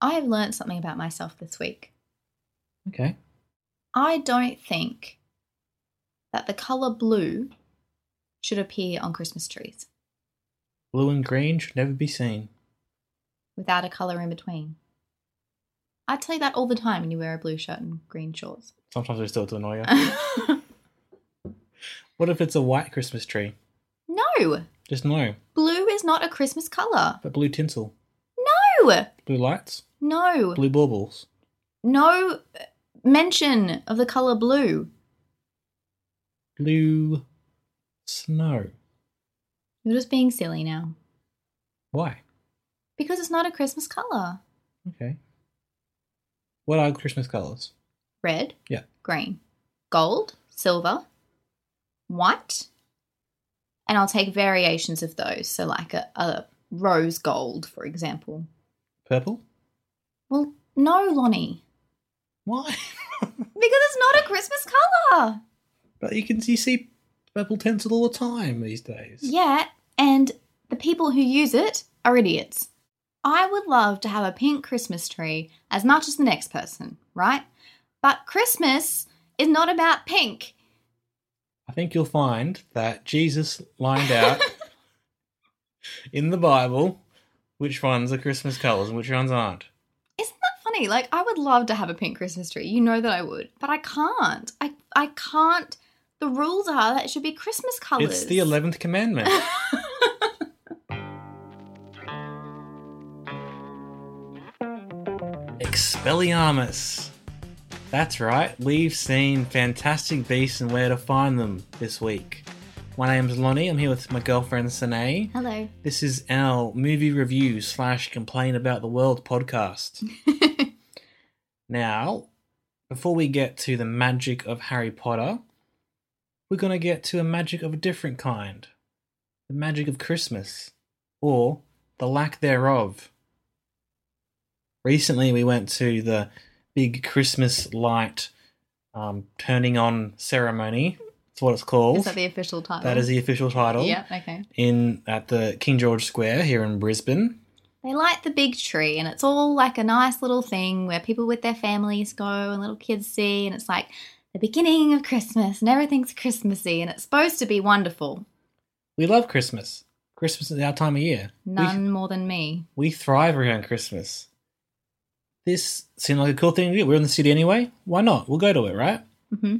I have learned something about myself this week. Okay. I don't think that the colour blue should appear on Christmas trees Blue and green should never be seen. without a colour in between. I tell you that all the time when you wear a blue shirt and green shorts. Sometimes they still to annoy you. what if it's a white Christmas tree? no! Just no. Blue is not a Christmas colour. But blue tinsel. No! Blue lights. No! Blue baubles. No mention of the colour blue. Blue snow. You're just being silly now. Why? Because it's not a Christmas colour. Okay. What are Christmas colours? Red, Yeah. green, gold, silver, white, and I'll take variations of those. So, like a, a rose gold, for example. Purple? Well, no, Lonnie, Why? because it's not a Christmas colour. but you can you see purple tinsel all the time these days. Yeah, and the people who use it are idiots. I would love to have a pink Christmas tree as much as the next person, right? But Christmas is not about pink. I think you'll find that Jesus lined out in the Bible which ones are Christmas colours and which ones aren't. Isn't that funny? Like I would love to have a pink Christmas tree. You know that I would, but I can't. I I can't. The rules are that it should be Christmas colors. It's the eleventh commandment. Expelliarmus. That's right, we've seen Fantastic Beasts and Where to Find Them this week. My name's Lonnie, I'm here with my girlfriend Sine. Hello. This is our movie review slash complain about the world podcast. now, before we get to the magic of Harry Potter, we're going to get to a magic of a different kind the magic of Christmas, or the lack thereof. Recently, we went to the big Christmas light um, turning on ceremony. That's what it's called. Is that the official title? that is the official title Yeah. Okay. in at the King George Square here in Brisbane. They light the big tree, and it's all like a nice little thing where people with their families go and little kids see, and it's like the beginning of Christmas, and everything's Christmassy, and it's supposed to be wonderful. We love Christmas. Christmas is our time of year. None more than me. We, we thrive around Christmas. This seemed like a cool thing to do. We're in the city anyway. Why not? We'll go to it, right? hmm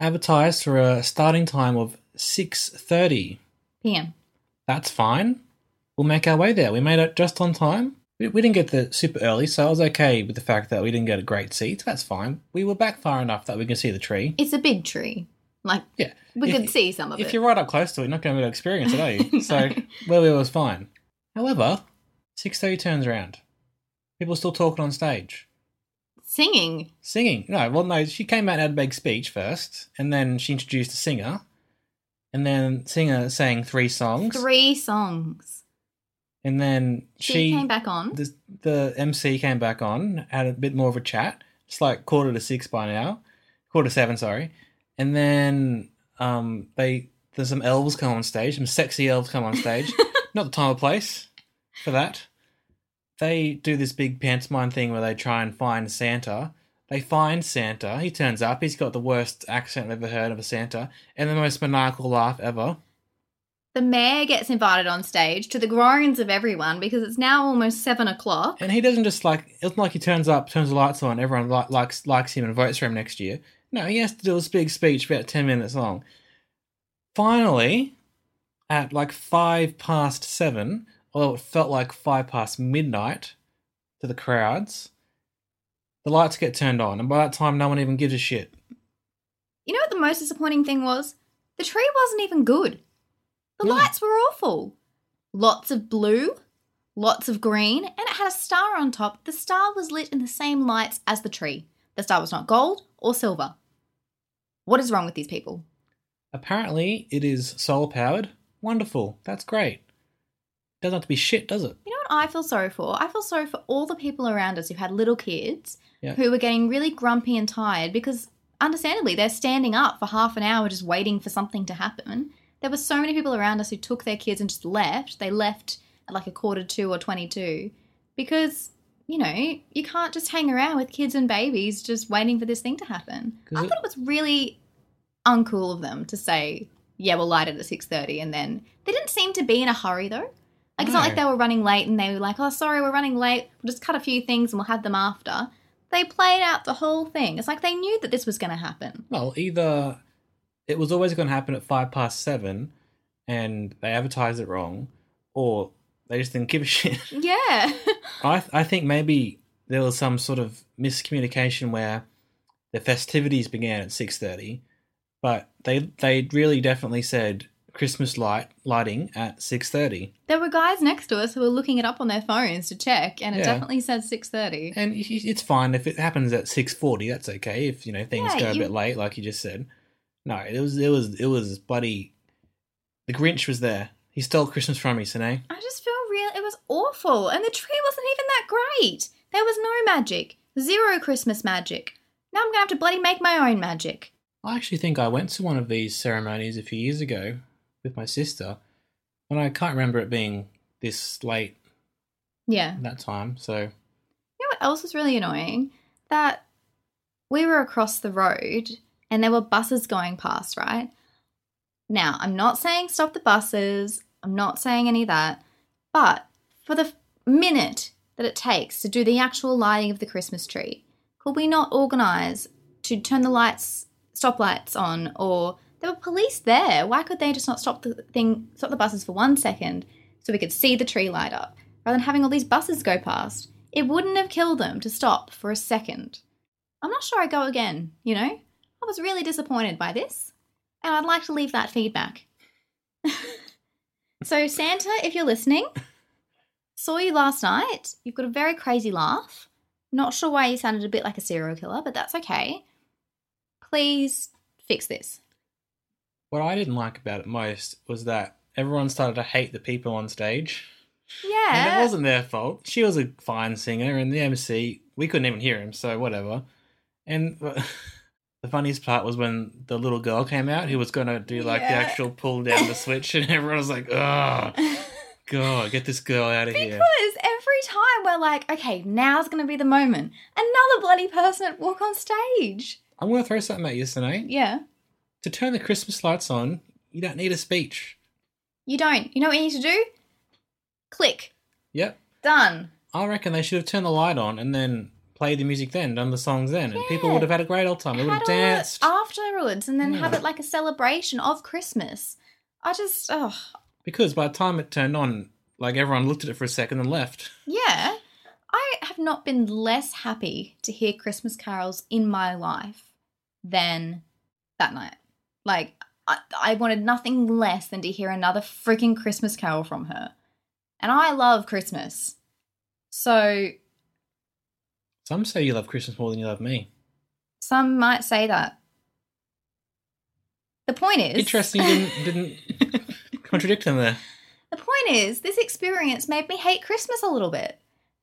Advertised for a starting time of six thirty. PM. That's fine. We'll make our way there. We made it just on time. We, we didn't get there super early, so I was okay with the fact that we didn't get a great seat. That's fine. We were back far enough that we can see the tree. It's a big tree. Like Yeah. we If- could see some of it. If it. you're right up close to it, you're not going to be able to experience it, are you? So where we were was fine. However, six thirty turns around. People still talking on stage, Singing. singing. No, well, no. She came out and had a big speech first, and then she introduced a singer, and then singer sang three songs, Three songs. and then She, she, came back on. The, the MC came back on, had a bit more of a chat. It's like quarter to six by now, quarter to seven, sorry, and then um they there's some elves come on stage, some sexy elves come on stage. Not the time or place for that. They do this big pantomime thing where they try and find Santa. They find Santa. He turns up. He's got the worst accent I've ever heard of a Santa and the most maniacal laugh ever. The mayor gets invited on stage to the groans of everyone because it's now almost seven o'clock. And he doesn't just like it's not like he turns up, turns the lights on, everyone li- likes likes him and votes for him next year. No, he has to do this big speech about ten minutes long. Finally, at like five past seven, although it felt like five past midnight to the crowds, the lights get turned on, and by that time, no one even gives a shit. You know what the most disappointing thing was? The tree wasn't even good. The No. lights were awful. Lots of blue, lots of green, and it had a star on top. The star was lit in the same lights as the tree. The star was not gold or silver. What is wrong with these people? Apparently, it is solar powered. Wonderful. That's great. Doesn't have to be shit, does it? You know what I feel sorry for? I feel sorry for all the people around us who had little kids Yeah. who were getting really grumpy and tired because, understandably, they're standing up for half an hour just waiting for something to happen. There were so many people around us who took their kids and just left. They left at like a quarter to or 22 because, you know, you can't just hang around with kids and babies just waiting for this thing to happen. I thought it was really uncool of them to say, yeah, we'll light it at 6.30 and then they didn't seem to be in a hurry though. Like it's not like they were running late and they were like, "Oh, sorry, we're running late. We'll just cut a few things and we'll have them after." They played out the whole thing. It's like they knew that this was going to happen. Well, either it was always going to happen at five past seven, and they advertised it wrong, or they just didn't give a shit. Yeah. I I think maybe there was some sort of miscommunication where the festivities began at six thirty, but they they really definitely said Christmas light lighting at six thirty, there were guys next to us who were looking it up on their phones to check, and it Yeah. definitely said 6:30. and it's fine if it happens at six forty. That's okay if you know things Yeah, go a you- bit late, like you just said. No, it was it was it was bloody. The Grinch was there. He stole Christmas from me, Sine. I just feel real. It was awful, and the tree wasn't even that great. There was no magic, zero Christmas magic. Now I'm gonna have to bloody make my own magic. I actually think I went to one of these ceremonies a few years ago with my sister, and I can't remember it being this late Yeah. that time. So You know what else was really annoying? That we were across the road and there were buses going past, right? Now, I'm not saying stop the buses, I'm not saying any of that, but for the minute that it takes to do the actual lighting of the Christmas tree, could we not organise to turn the lights, stop lights on, or there were police there? Why could they just not stop the thing, stop the buses for one second so we could see the tree light up, rather than having all these buses go past? It wouldn't have killed them to stop for a second. I'm not sure I go again, you know? I was really disappointed by this, and I'd like to leave that feedback. so, Santa, if you're listening, saw you last night. You've got a very crazy laugh. Not sure why you sounded a bit like a serial killer, but that's okay. Please fix this. What I didn't like about it most was that everyone started to hate the people on stage. Yeah. And it wasn't their fault. She was a fine singer, and the MC, we couldn't even hear him, so whatever. And the funniest part was when the little girl came out who was going to do like the actual pull down the switch, and everyone was like, oh, God, get this girl out of here. Because every time we're like, okay, now's going to be the moment, another bloody person walk on stage. I'm going to throw something at you, tonight. Yeah. To turn the Christmas lights on, you don't need a speech. You don't. You know what you need to do? Click. Yep. Done. I reckon they should have turned the light on and then played the music then, done the songs then, and people would have had a great old time. They would have Had all it danced. afterwards and then have it like a celebration of Christmas. I just, oh, Because by the time it turned on, like everyone looked at it for a second and left. yeah. I have not been less happy to hear Christmas carols in my life than that night. Like, I, I wanted nothing less than to hear another freaking Christmas carol from her. And I love Christmas. So Some say you love Christmas more than you love me. some might say that. The point is Interesting, didn't didn't contradict them there. The point is, this experience made me hate Christmas a little bit.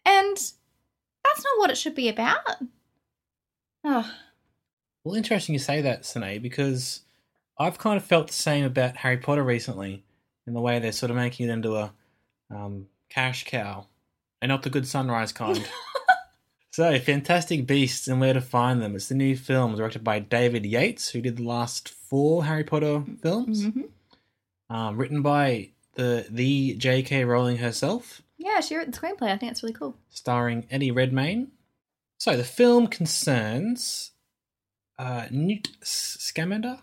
And that's not what it should be about. Oh, Well, interesting you say that, Sine, because I've kind of felt the same about Harry Potter recently, in the way they're sort of making it into a um, cash cow, and not the good sunrise kind. so, Fantastic Beasts and Where to Find Them. It's the new film directed by David Yates, who did the last four Harry Potter films, mhm. um, written by the the J.K. Rowling herself. yeah, she wrote the screenplay. I think it's really cool. starring Eddie Redmayne. So the film concerns uh, Newt Scamander,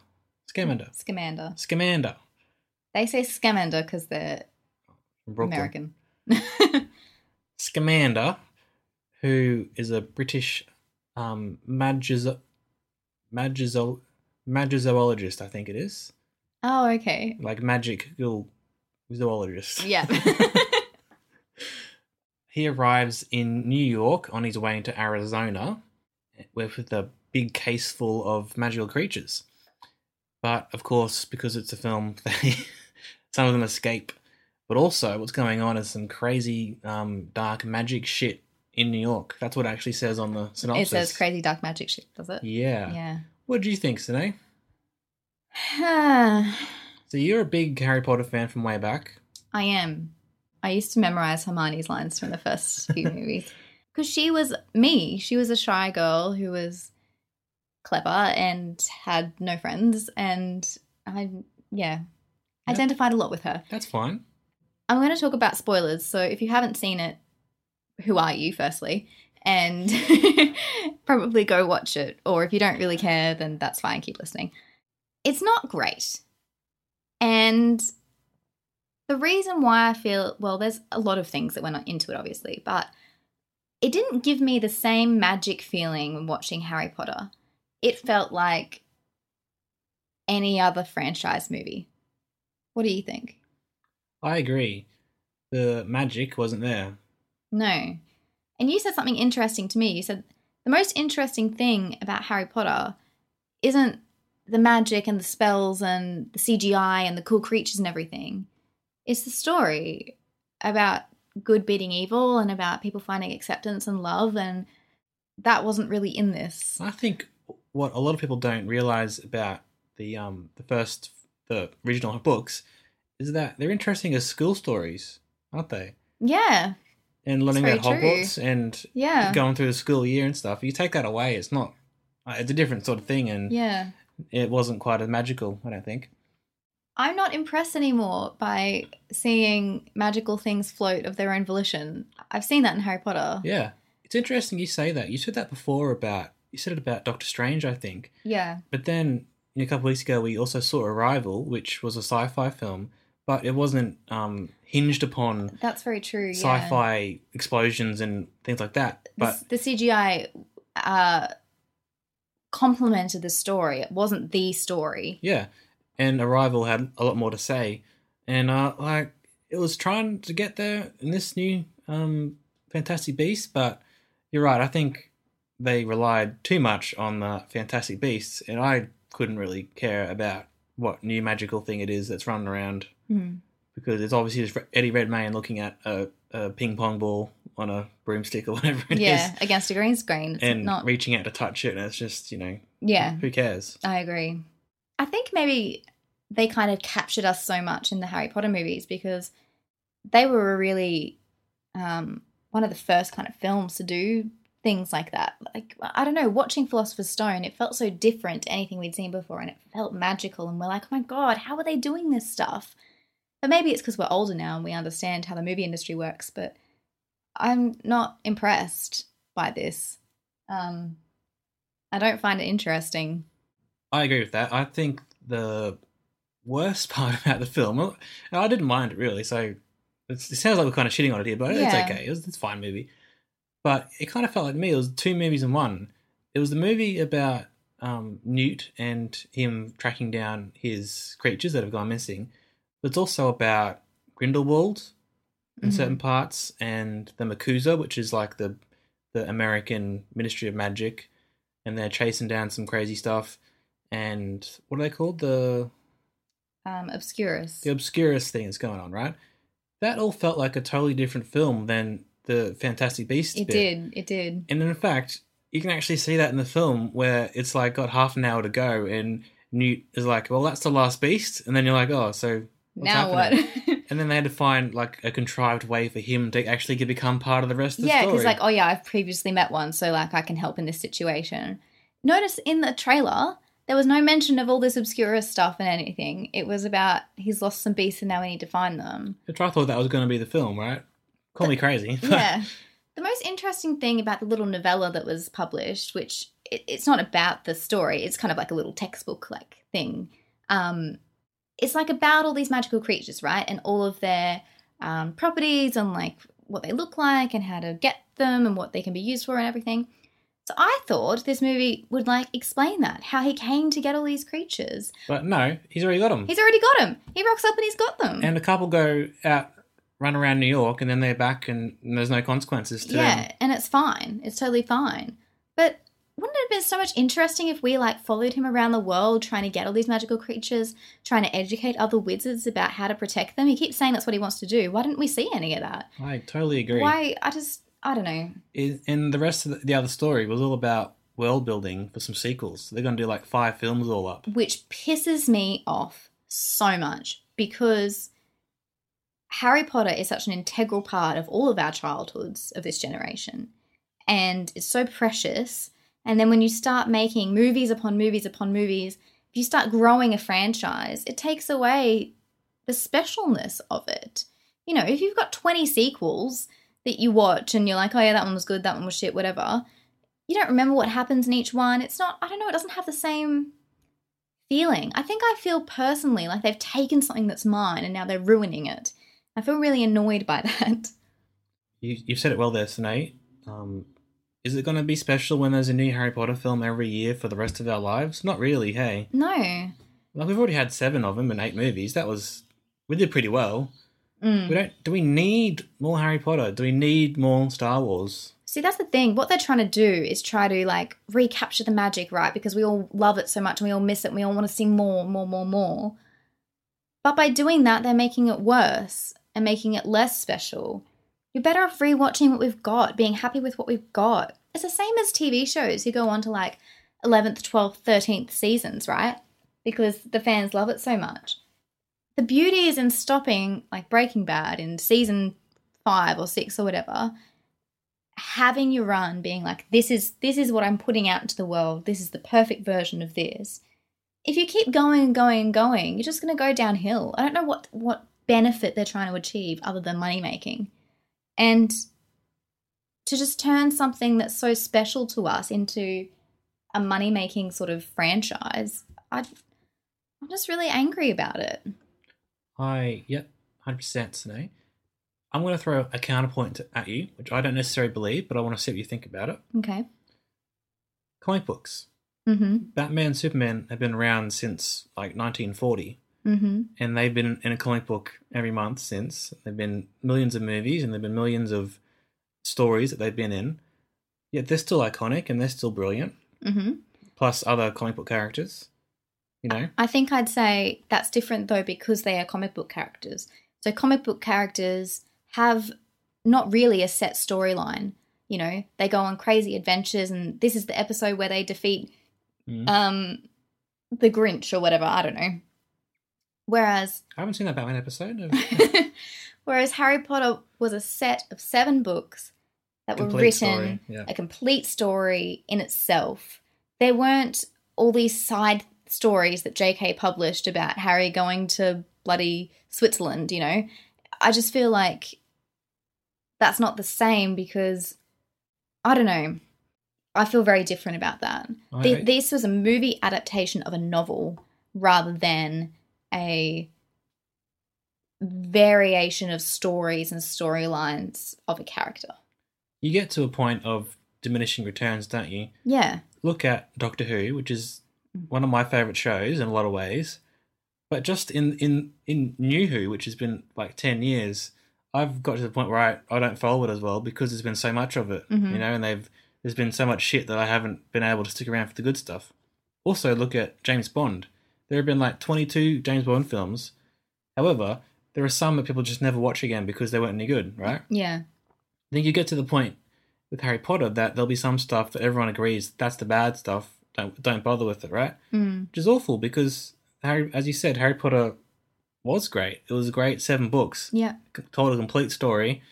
Scamander, Scamander. Scamander, They say Scamander because they're Brooklyn. American. Scamander, who is a British um, magizo- magizo- magizoologist, I think it is. oh, okay. Like magic zoologist. Yeah. He arrives in New York on his way into Arizona with a big case full of magical creatures. But of course, because it's a film, they, some of them escape. But also, what's going on is some crazy um, dark magic shit in New York. That's what it actually says on the synopsis. it says crazy dark magic shit, does it? Yeah. Yeah. What do you think, Sine? So you're a big Harry Potter fan from way back. I am. I used to memorize Hermione's lines from the first few movies because she was me. She was a shy girl who was clever and had no friends, and I, yeah, Yeah. identified a lot with her. That's fine. I'm going to talk about spoilers. So if you haven't seen it, who are you, firstly? And probably go watch it. Or if you don't really care, then that's fine. Keep listening. It's not great. And the reason why I feel, well, there's a lot of things that went into it, obviously, but it didn't give me the same magic feeling when watching Harry Potter. It felt like any other franchise movie. What do you think? I agree. The magic wasn't there. No. And you said something interesting to me. You said the most interesting thing about Harry Potter isn't the magic and the spells and the CGI and the cool creatures and everything. It's the story about good beating evil and about people finding acceptance and love and that wasn't really in this. I think what a lot of people don't realize about the um the first the original books is that they're interesting as school stories, aren't they? Yeah. And learning about true. Hogwarts and Yeah. going through the school year and stuff. You take that away, it's not. uh, It's a different sort of thing, and Yeah. it wasn't quite as magical. I don't think. I'm not impressed anymore by seeing magical things float of their own volition. I've seen that in Harry Potter. Yeah, it's interesting you say that. You said that before about you said it about Doctor Strange, I think. Yeah. But then a couple weeks ago, we also saw Arrival, which was a sci-fi film, but it wasn't um, hinged upon That's very true. Sci-fi explosions and things like that. But the, the CGI uh, complemented the story. It wasn't the story. yeah, and Arrival had a lot more to say, and uh, like it was trying to get there in this new um, Fantastic Beast. But you're right. I think they relied too much on the Fantastic Beasts, and I couldn't really care about what new magical thing it is that's running around because it's obviously just Eddie Redmayne looking at a, a ping pong ball on a broomstick or whatever it is, yeah, against a green screen. It's and not. reaching out to touch it, and it's just you know yeah, who cares? I agree. I think maybe they kind of captured us so much in the Harry Potter movies because they were really um, one of the first kind of films to do things like that. Like I don't know, watching Philosopher's Stone, it felt so different to anything we'd seen before, and it felt magical. And we're like, oh my god, how are they doing this stuff? But maybe it's because we're older now and we understand how the movie industry works. But I'm not impressed by this. Um, I don't find it interesting. I agree with that. I think the worst part about the film, well, I didn't mind it really. So it's, it sounds like we're kind of shitting on it here, but Yeah. it's okay. It was, it's a fine movie. But it kind of felt like to me it was two movies in one. It was the movie about um, Newt and him tracking down his creatures that have gone missing. But it's also about Grindelwald in Mhm. certain parts, and the MACUSA, which is like the the American Ministry of Magic, and they're chasing down some crazy stuff. And what are they called? The Um, Obscurus. the Obscurus thing that's going on, right? That all felt like a totally different film than the Fantastic Beasts. It bit. did. It did. And in fact, you can actually see that in the film where it's like got half an hour to go, and Newt is like, "Well, that's the last beast," and then you're like, "Oh, so now happening?" what? And then they had to find like a contrived way for him to actually become part of the rest of the yeah, story. because like, oh yeah, I've previously met one, so like I can help in this situation. Notice in the trailer there was no mention of all this obscure stuff and anything. It was about he's lost some beasts and now we need to find them. Which I thought that was going to be the film, right? Call me crazy. yeah. The most interesting thing about the little novella that was published, which it, it's not about the story, it's kind of like a little textbook like thing. Um, it's like about all these magical creatures, right? And all of their um, properties and like what they look like and how to get them and what they can be used for and everything. So I thought this movie would like explain that, how he came to get all these creatures. But no, he's already got them. He's already got them. He rocks up and he's got them. and a couple go out, run around New York, and then they're back, and, and there's no consequences to yeah, them. and it's fine. It's totally fine. But wouldn't it have been so much interesting if we like followed him around the world trying to get all these magical creatures, trying to educate other wizards about how to protect them? He keeps saying that's what he wants to do. Why didn't we see any of that? I totally agree. Why? I just, I don't know. And the rest of the, the other story was all about world building for some sequels. They're going to do like five films all up. Which pisses me off so much because Harry Potter is such an integral part of all of our childhoods of this generation. And it's so precious. And then when you start making movies upon movies upon movies, if you start growing a franchise, it takes away the specialness of it. You know, if you've got 20 sequels that you watch and you're like, oh yeah, that one was good, that one was shit, whatever, you don't remember what happens in each one. It's not, I don't know, it doesn't have the same feeling. I think I feel personally like they've taken something that's mine and now they're ruining it. I feel really annoyed by that. You, you've said it well there, Sinead. Um, is it going to be special when there's a new Harry Potter film every year for the rest of our lives? Not really, hey. No. Like we've already had seven of them in eight movies. That was we did pretty well. Mm. We don't. Do we need more Harry Potter? Do we need more Star Wars? See, that's the thing. What they're trying to do is try to like recapture the magic, right? Because we all love it so much and we all miss it and we all want to see more, more, more, more. But by doing that, they're making it worse and making it less special. You're better off rewatching what we've got, being happy with what we've got. It's the same as TV shows who go on to like 11th, 12th, 13th seasons, right? Because the fans love it so much. The beauty is in stopping like Breaking Bad in season five or six or whatever having your run being like this is this is what i'm putting out into the world this is the perfect version of this if you keep going and going and going you're just going to go downhill i don't know what what benefit they're trying to achieve other than money making and to just turn something that's so special to us into a money making sort of franchise I, i'm just really angry about it I yep, hundred percent, Sinead. I'm going to throw a counterpoint at you, which I don't necessarily believe, but I want to see what you think about it. okay Comic books. mm-hmm Batman, Superman have been around since like 1940, mm-hmm and they've been in a comic book every month since. There've been millions of movies, and there've been millions of stories that they've been in. Yet they're still iconic and they're still brilliant. mm-hmm Plus other comic book characters. You know, I think I'd say that's different though because they are comic book characters. So comic book characters have not really a set storyline. You know, they go on crazy adventures, and this is the episode where they defeat Mhm. um the Grinch or whatever. I don't know. Whereas I haven't seen that Batman episode. Of whereas Harry Potter was a set of seven books that were written yeah. a complete story in itself. There weren't all these side stories that JK published about Harry going to bloody Switzerland, you know. I just feel like that's not the same because I don't know. I feel very different about that. I- Th- this was a movie adaptation of a novel rather than a variation of stories and storylines of a character. you get to a point of diminishing returns, don't you? Yeah. Look at Doctor Who, which is one of my favorite shows in a lot of ways. But just in in in New Who, which has been like ten years, I've got to the point where I, I don't follow it as well because there's been so much of it, Mhm. you know, and they've there's been so much shit that I haven't been able to stick around for the good stuff. Also, look at James Bond. There have been like 22 James Bond films. However, there are some that people just never watch again because they weren't any good, right? Yeah. I think you get to the point with Harry Potter that there'll be some stuff that everyone agrees that's the bad stuff. Don't don't bother with it, right? Mm. Which is awful because Harry, as you said, Harry Potter was great. It was a great seven books, Yeah. told a complete story.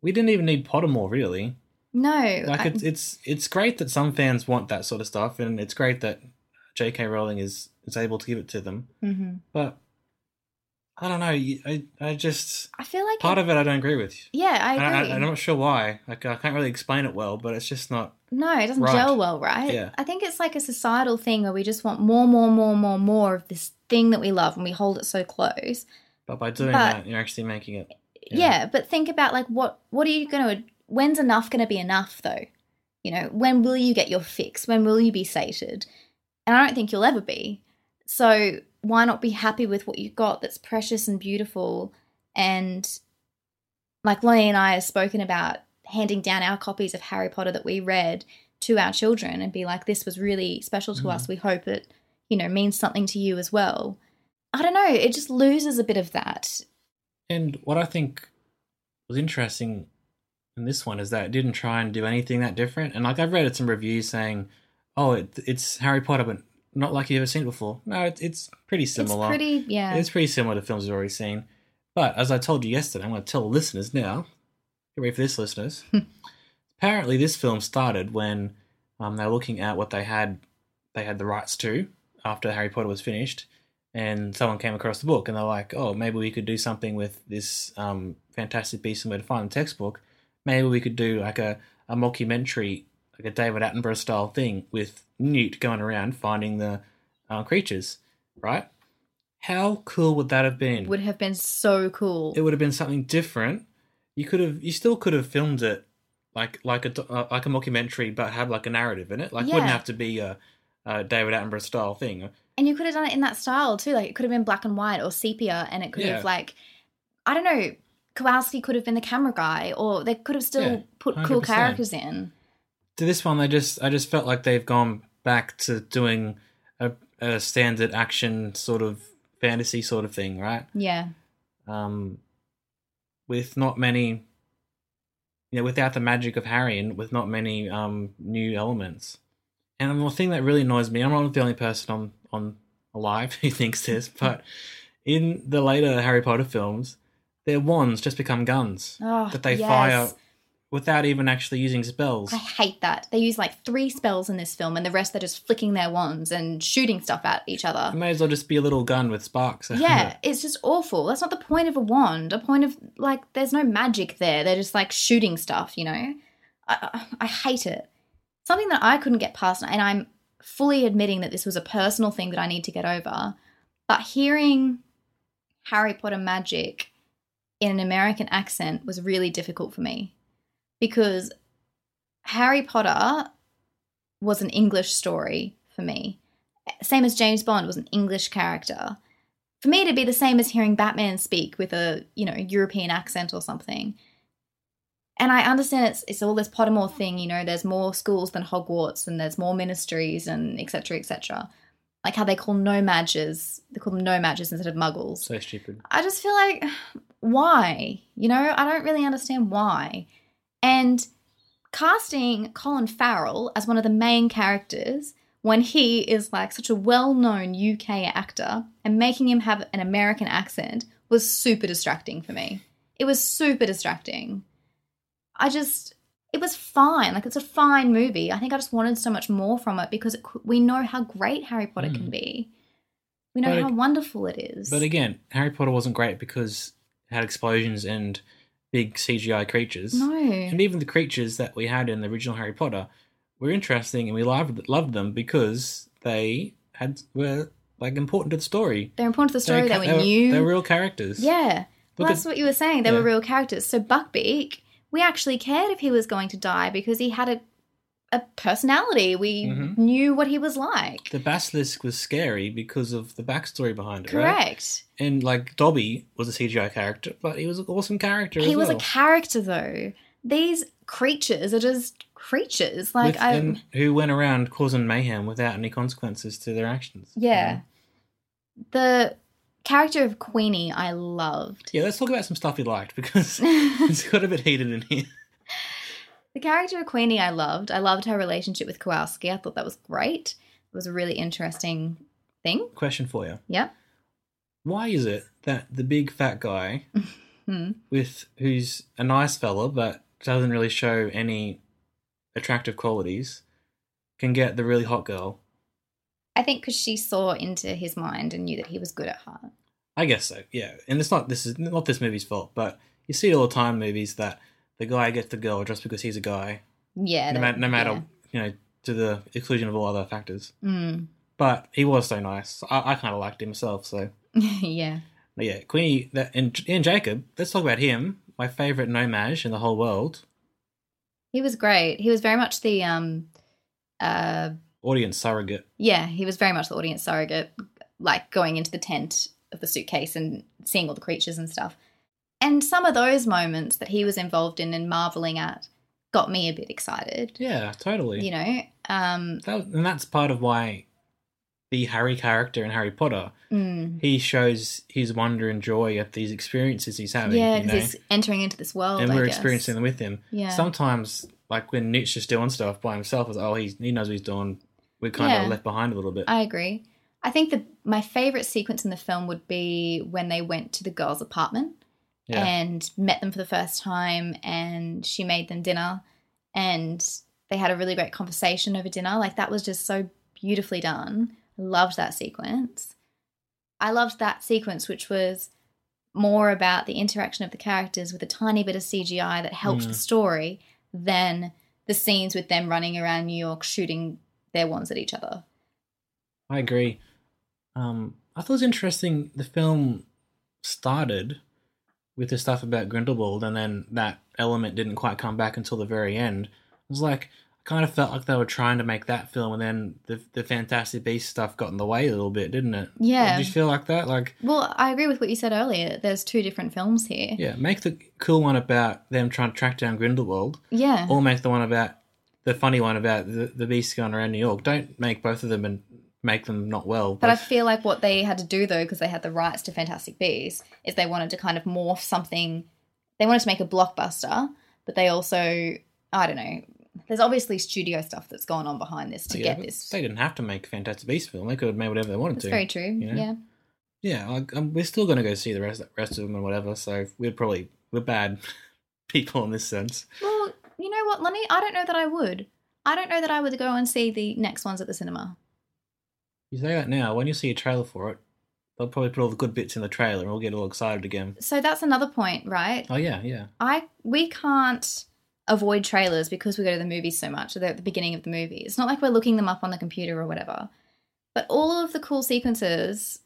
We didn't even need Pottermore really. No. Like I- it's it's it's great that some fans want that sort of stuff, and it's great that J.K. Rowling is is able to give it to them. Mhm. But I don't know. I I just I feel like part it- of it I don't agree with. yeah, I And agree. I, am not sure why. Like I can't really explain it well, but it's just not. No, it doesn't Right. gel well, right? Yeah. I think it's like a societal thing where we just want more, more, more, more, more of this thing that we love and we hold it so close. But by doing But- that, you're actually making it. Yeah, Yeah. but think about like what what are you going to when's enough going to be enough though? You know, when will you get your fix? When will you be sated? And I don't think you'll ever be. So why not be happy with what you've got that's precious and beautiful and like Lonnie and I have spoken about handing down our copies of Harry Potter that we read to our children and be like, this was really special to Mhm. us. We hope it, you know, means something to you as well. I don't know. It just loses a bit of that. And what I think was interesting in this one is that it didn't try and do anything that different. And like I've read some reviews saying, "Oh, it, it's Harry Potter, but not like you've ever seen it before." No, it, it's pretty similar. It's pretty, yeah. It's pretty similar to films you've already seen. But as I told you yesterday, I'm going to tell listeners now. Get ready for this, listeners. Apparently, this film started when um, they were looking at what they had. They had the rights to after Harry Potter was finished, and someone came across the book, and they're like, "Oh, maybe we could do something with this um, fantastic beast and where to find the textbook. Maybe we could do like a, a mockumentary, like a David Attenborough style thing with Newt going around finding the uh, creatures, right?" How cool would that have been? would have been so cool. it would have been something different. You could have, you still could have filmed it like like a uh, like a mockumentary, but have like a narrative in it. Like, it wouldn't have to be a, a David Attenborough style thing. and you could have done it in that style too. Like it could have been black and white or sepia, and it could Yeah. have like, I don't know, Kowalski could have been the camera guy, or they could have still Yeah, put cool 100%. characters in. To this one, they just, I just felt like they've gone back to doing a, a standard action sort of fantasy sort of thing, right? Yeah, Um, with not many, you know, without the magic of Harry and with not many um new elements. And the thing that really annoys me, I'm not the only person on on alive who thinks this, but in the later Harry Potter films, their wands just become guns oh, that they yes. fire without even actually using spells. I hate that. They use like three spells in this film, and the rest they're just flicking their wands and shooting stuff at each other. It may as well just be a little gun with sparks. Yeah, it's just awful. That's not the point of a wand. A point of like, there's no magic there. They're just like shooting stuff, you know. I, I, I hate it. Something that I couldn't get past, and I'm fully admitting that this was a personal thing that I need to get over. But hearing Harry Potter magic in an American accent was really difficult for me because Harry Potter was an English story for me. Same as James Bond was an English character. For me to be the same as hearing Batman speak with a, you know, European accent or something. And I understand it's it's all this Pottermore thing, you know, there's more schools than Hogwarts and there's more ministries and etc. etc. Like how they call No-Majs, they call them No-Majs instead of muggles. so stupid. I just feel like, why? You know, I don't really understand why. And casting Colin Farrell as one of the main characters when he is like such a well known UK actor and making him have an American accent was super distracting for me. It was super distracting. I just, it was fine. Like, it's a fine movie. I think I just wanted so much more from it because it, we know how great Harry Potter can Mm. be. We know But how wonderful it is. But again, Harry Potter wasn't great because it had explosions and big CGI creatures. no. And even the creatures that we had in the original Harry Potter were interesting and we loved loved them because they had were like important to the story. They're important to the story. They, were they new. They're real characters. yeah. Well, that's at- what you were saying. They yeah. were real characters. So Buckbeak, we actually cared if he was going to die because he had a a personality. We Mhm. knew what he was like. The basilisk was scary because of the backstory behind it, right? Correct. And like Dobby was a CGI character, but he was an awesome character. He as was well. a character though. These creatures are just creatures. Like I who went around causing mayhem without any consequences to their actions. Yeah. The character of Queenie I loved. Yeah, let's talk about some stuff you liked because it's got a bit heated in here. The character of Queenie I loved. I loved her relationship with Kowalski. I thought that was great. It was a really interesting thing. Question for you. Yep. Why is it that the big fat guy Hmm. with who's a nice fella but doesn't really show any attractive qualities can get the really hot girl? I think because she saw into his mind and knew that he was good at heart. I guess so. Yeah, and it's not this is not this movie's fault, but you see it all the time movies that the guy gets the girl just because he's a guy, Yeah. no, that- ma- no matter yeah. you know to the exclusion of all other factors. Mm. But he was so nice. I, I kind of liked him myself. So yeah. but yeah, Queenie that and Ian Jacob. Let's talk about him. My favorite No-Maj in the whole world. He was great. He was very much the um uh Audience surrogate. yeah, he was very much the audience surrogate, like going into the tent of the suitcase and seeing all the creatures and stuff. And some of those moments that he was involved in and marveling at got me a bit excited. Yeah, totally. You know, um, That, and that's part of why the Harry character in Harry Potter, mm, he shows his wonder and joy at these experiences he's having. yeah, you know? he's entering into this world, and we're experiencing them with him. Yeah, Sometimes, like when Nick's just doing stuff by himself, it's oh he's, he knows what he's doing. We're kind Yeah. of left behind a little bit. I agree. I think the my favorite sequence in the film would be when they went to the girls' apartment yeah, and met them for the first time and she made them dinner and they had a really great conversation over dinner like that was just so beautifully done loved that sequence i loved that sequence which was more about the interaction of the characters with a tiny bit of cgi that helped Mm. the story than the scenes with them running around new york shooting their wands at each other I agree. Um, I thought it was interesting. The film started with the stuff about Grindelwald, and then that element didn't quite come back until the very end. It was like I kind of felt like they were trying to make that film, and then the the Fantastic Beast stuff got in the way a little bit, didn't it? Yeah. Did you feel like that? Like, well i agree with what you said earlier there's two different films here yeah, make the cool one about them trying to track down Grindelwald, yeah or make the one about the funny one about the the Beast going around New York. Don't make both of them and make them not well. But I feel like what they had to do though, because they had the rights to Fantastic Beasts, is they wanted to kind of morph something. They wanted to make a blockbuster, but they also, I don't know. There's obviously studio stuff that's gone on behind this to Yeah, get this. They didn't have to make a Fantastic Beast film. They could have made whatever they wanted That's to. very true. you know? Yeah. Yeah, like, um, we're still going to go see the rest rest of them and whatever. So we're probably we're bad people in this sense. Well, you know what, Lonnie? I don't know that I would. I don't know that I would go and see the next ones at the cinema. You say that now. When you see a trailer for it, they'll probably put all the good bits in the trailer, and we'll get all excited again. So that's another point, right? Oh yeah, yeah, I we can't avoid trailers because we go to the movies so much. They're at the beginning of the movie. It's not like we're looking them up on the computer or whatever. But all of the cool sequences,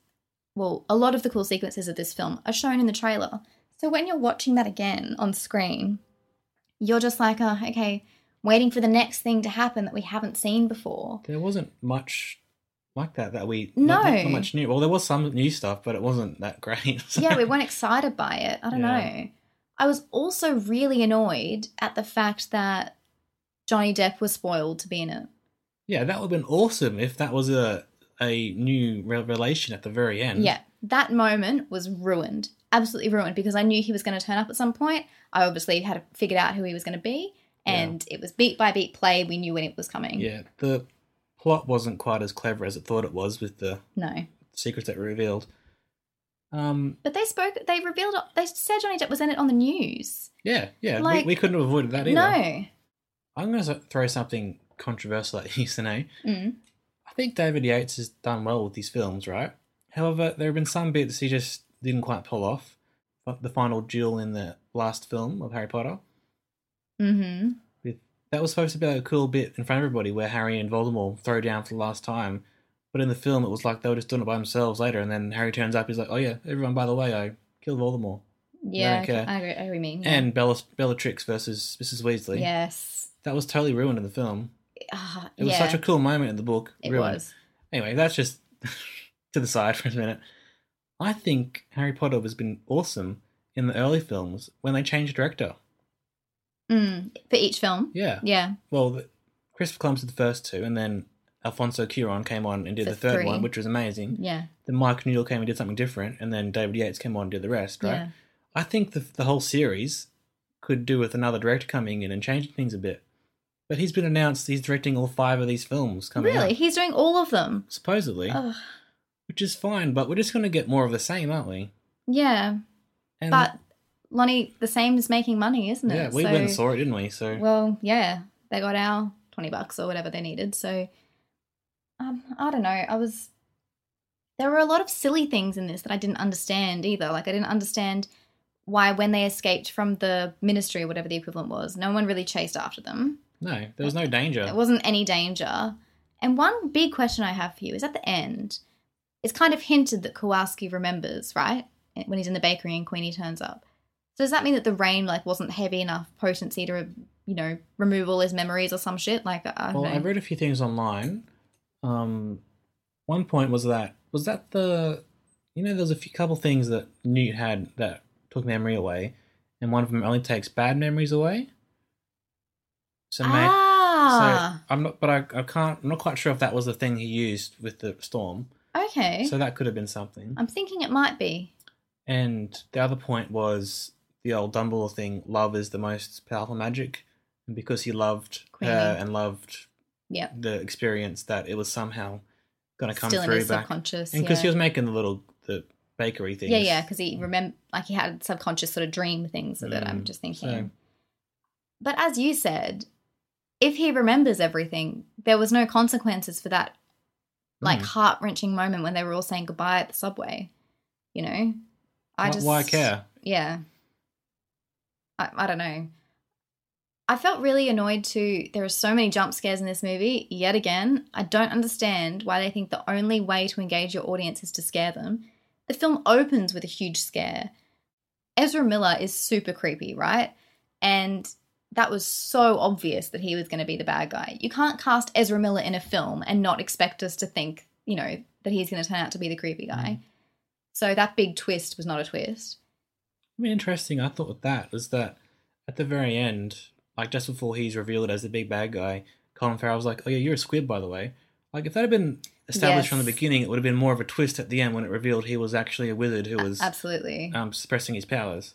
well, a lot of the cool sequences of this film are shown in the trailer. So when you're watching that again on screen, you're just like, oh, okay, waiting for the next thing to happen that we haven't seen before. there wasn't much like that that we No. not, not much new. Well, there was some new stuff, but it wasn't that great. So- yeah, we weren't excited by it. I don't Yeah. know. I was also really annoyed at the fact that Johnny Depp was spoiled to be in it. yeah, that would have been awesome if that was a a new revelation at the very end. Yeah, that moment was ruined. Absolutely ruined because I knew he was going to turn up at some point. I obviously had figured out who he was going to be, and it was beat by beat play. We knew when it was coming. yeah. The plot wasn't quite as clever as it thought it was with the No, secrets that were revealed. Um, but they spoke. They revealed. They said Johnny Depp was in it on the news. yeah, yeah, Like- we, we couldn't have avoided that either. No. I'm going to throw something controversial at you, Sine. Mm. I think David Yates has done well with these films, right? However, there have been some bits he just didn't quite pull off. Like the final duel in the last film of Harry Potter. Mm hmm. That was supposed to be a cool bit in front of everybody, where Harry and Voldemort throw down for the last time. But in the film, it was like they were just doing it by themselves later, and then Harry turns up. He's like, "Oh yeah, everyone, by the way, I killed Voldemort." Yeah, care. I agree. I agree. mean. yeah. And Bella Bellatrix versus Mrs. Weasley. yes. That was totally ruined in the film. Ah, It was yeah, such a cool moment in the book. It ruined. was. Anyway, that's just to the side for a minute. I think Harry Potter has been awesome in the early films when they changed director. Mm. For each film. Yeah. Yeah. Well, the, Christopher Columbus did the first two, and then Alfonso Cuarón came on and did For the third three. one, which was amazing. Yeah. Then Mike Newell came and did something different, and then David Yates came on and did the rest, right? Yeah. I think the, the whole series could do with another director coming in and changing things a bit. But he's been announced he's directing all five of these films coming Really? up, He's doing all of them. supposedly, Ugh. which is fine. But we're just going to get more of the same, aren't we? Yeah. And But Lonnie, the same as making money, isn't it? yeah, we So- went and saw it, didn't we? So Well, yeah, they got our twenty bucks or whatever they needed. So, um, I don't know. I was, there were a lot of silly things in this that I didn't understand either. Like I didn't understand why when they escaped from the ministry or whatever the equivalent was, no one really chased after them. No, there was no danger. There wasn't any danger. And one big question I have for you is at the end, it's kind of hinted that Kowalski remembers, right? When he's in the bakery and Queenie turns up. So does that mean that the rain like wasn't heavy enough potency to, you know, remove all his memories or some shit? Like I well, know. I read a few things online. Um, one point was that was that the you know there's a few couple things that Newt had that took memory away, and one of them only takes bad memories away. So, may- ah, so I'm not, but I, I can't. I'm not quite sure if that was the thing he used with the storm. okay. So that could have been something. I'm thinking it might be. And the other point was the old Dumbledore thing. Love is the most powerful magic, and because he loved Queenie. her and loved the experience, that it was somehow going to come Still in through his back. subconscious. And because yeah. he was making the little the bakery things. Yeah, yeah, because he remember like he had subconscious sort of dream things that it. I'm Mm, just thinking. so- But as you said, if he remembers everything, there was no consequences for that like Mm. heart wrenching moment when they were all saying goodbye at the subway. You know, I Why- just why care? Yeah, I I don't know. I felt really annoyed too. There are so many jump scares in this movie. Yet again, I don't understand why they think the only way to engage your audience is to scare them. The film opens with a huge scare. Ezra Miller is super creepy, right? And that was so obvious that he was going to be the bad guy. You can't cast Ezra Miller in a film and not expect us to think, you know, that he's going to turn out to be the creepy guy. Mm. So that big twist was not a twist. I mean, interesting. I thought with that was that at the very end, like just before he's revealed as the big bad guy, Colin Farrell was like, "Oh yeah, you're a Squib, by the way." Like if that had been established from the beginning, it would have been more of a twist at the end when it revealed he was actually a wizard who was Absolutely. um, suppressing his powers.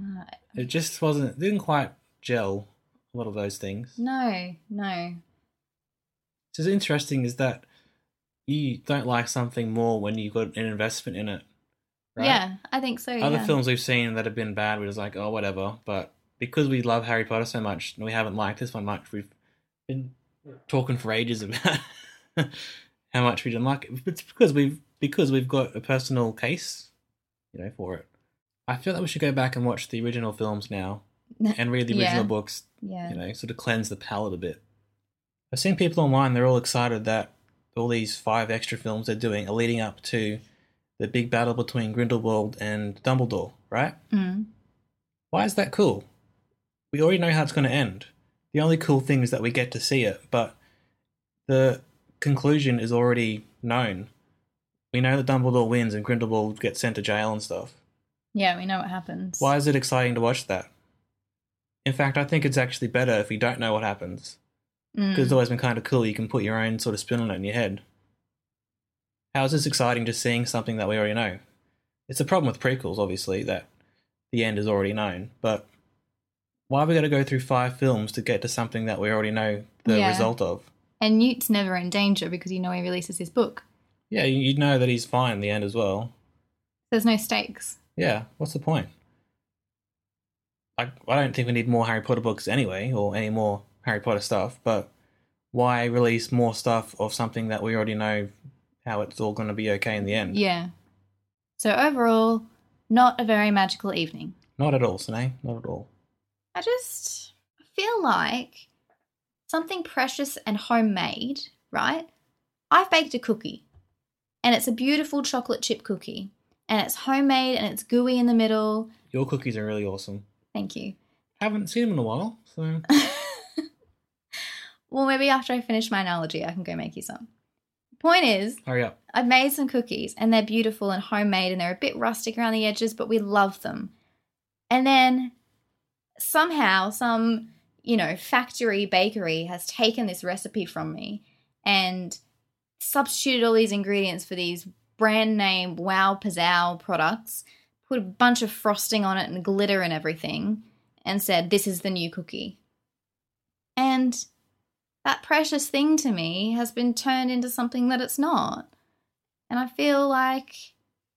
Uh, It just wasn't. It didn't quite gel. A lot of those things. no, no. So it's interesting is that you don't like something more when you've got an investment in it. Right? Yeah, I think so. Other yeah. films we've seen that have been bad, we're just like, oh, whatever. But because we love Harry Potter so much, and we haven't liked this one much, we've been talking for ages about how much we didn't like it. It's because we've because we've got a personal case, you know, for it. I feel that we should go back and watch the original films now and read the Yeah. original books Yeah. you know, sort of cleanse the palate a bit. I've seen people online, they're all excited that all these five extra films they're doing are leading up to the big battle between Grindelwald and Dumbledore, right? Mm. Why is that cool? We already know how it's going to end. The only cool thing is that we get to see it, but the conclusion is already known. We know that Dumbledore wins and Grindelwald gets sent to jail and stuff. Yeah, we know what happens. Why is it exciting to watch that? In fact, I think it's actually better if you don't know what happens. Mm. because it's always been kind of cool. You can put your own sort of spin on it in your head. How is this exciting just seeing something that we already know? It's a problem with prequels, obviously, that the end is already known. But why have we got to go through five films to get to something that we already know the Yeah. result of? And Newt's never in danger because you know he releases his book. Yeah, you, you know that he's fine in the end as well. There's no stakes. Yeah, what's the point? I, I don't think we need more Harry Potter books anyway, or any more Harry Potter stuff, but why release more stuff of something that we already know how it's all going to be okay in the end? Yeah. So overall, not a very magical evening. Not at all, Sine. Not at all. I just feel like something precious and homemade, right? I've baked a cookie, and it's a beautiful chocolate chip cookie, and it's homemade and it's gooey in the middle. Your cookies are really awesome. Thank you. Haven't seen them in a while, so Well, maybe after I finish my analogy, I can go make you some. Point is, hurry up. I've made some cookies and they're beautiful and homemade and they're a bit rustic around the edges, but we love them. And then somehow some, you know, factory bakery has taken this recipe from me and substituted all these ingredients for these brand name Wow Pizzow products, put a bunch of frosting on it and glitter and everything, and said, This is the new cookie. And that precious thing to me has been turned into something that it's not. And I feel like,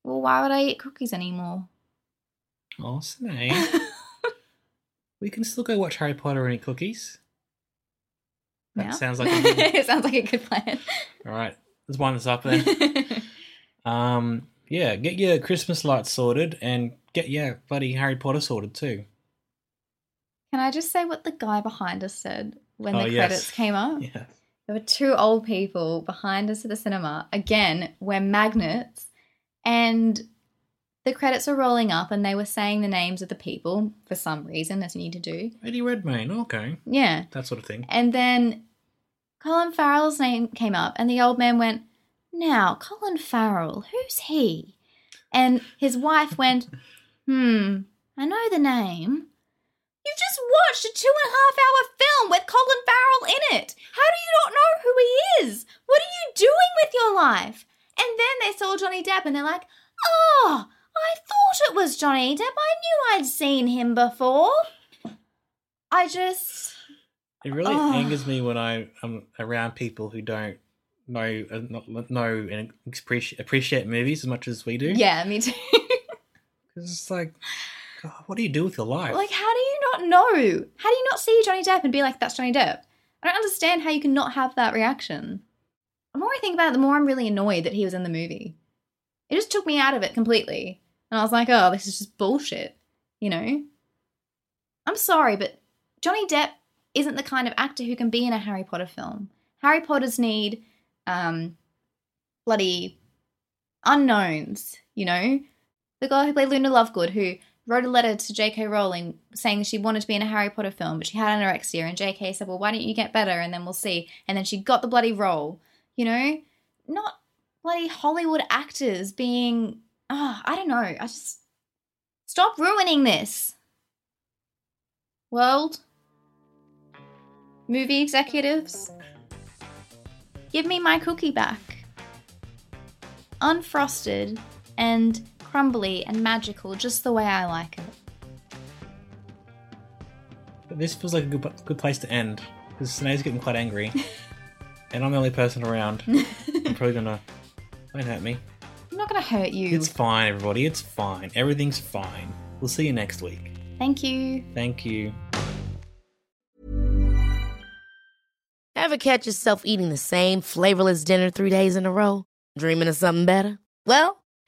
well, why would I eat cookies anymore? Oh, Sine. we can still go watch Harry Potter and eat cookies. That Now? sounds like a good... it sounds like a good plan. All right, let's wind this up then. Um, yeah, get your Christmas lights sorted and get yeah, bloody Harry Potter sorted too. Can I just say what the guy behind us said when Oh, the yes. credits came up? Yeah. There were two old people behind us at the cinema. Again, we're magnets. And the credits were rolling up and they were saying the names of the people for some reason, as you need to do. Eddie Redmayne, okay. Yeah. That sort of thing. And then Colin Farrell's name came up, and the old man went, Now, Colin Farrell, who's he? And his wife went, Hmm, I know the name. You've just watched a two and a half hour film with Colin Farrell in it. How do you not know who he is? What are you doing with your life? And then they saw Johnny Depp and they're like, Oh, I thought it was Johnny Depp. I knew I'd seen him before. I just. It really Oh. angers me when I am around people who don't know uh, not know and appreciate appreciate movies as much as we do. Yeah, me too. because it's like, God, what do you do with your life? Like, how do you not know? How do you not see Johnny Depp and be like, that's Johnny Depp? I don't understand how you can not have that reaction. The more I think about it, the more I'm really annoyed that he was in the movie. It just took me out of it completely. And I was like, oh, this is just bullshit. You know? I'm sorry, but Johnny Depp isn't the kind of actor who can be in a Harry Potter film. Harry Potters need um bloody unknowns, you know? The girl who played Luna Lovegood, who wrote a letter to J.K. Rowling saying she wanted to be in a Harry Potter film, but she had anorexia, and J.K. said, "Well, why don't you get better, and then we'll see." And then she got the bloody role. You know, not bloody Hollywood actors being. Ah, I don't know. I just stop ruining this. World, movie executives, give me my cookie back. Unfrosted and crumbly and magical, just the way I like it. But this feels like a good good place to end because Sinead's getting quite angry, and I'm the only person around. I'm probably gonna. Don't hurt me. I'm not going to hurt you. It's fine, everybody. It's fine. Everything's fine. We'll see you next week. Thank you. Thank you. Ever catch yourself eating the same flavorless dinner three days in a row? Dreaming of something better? Well,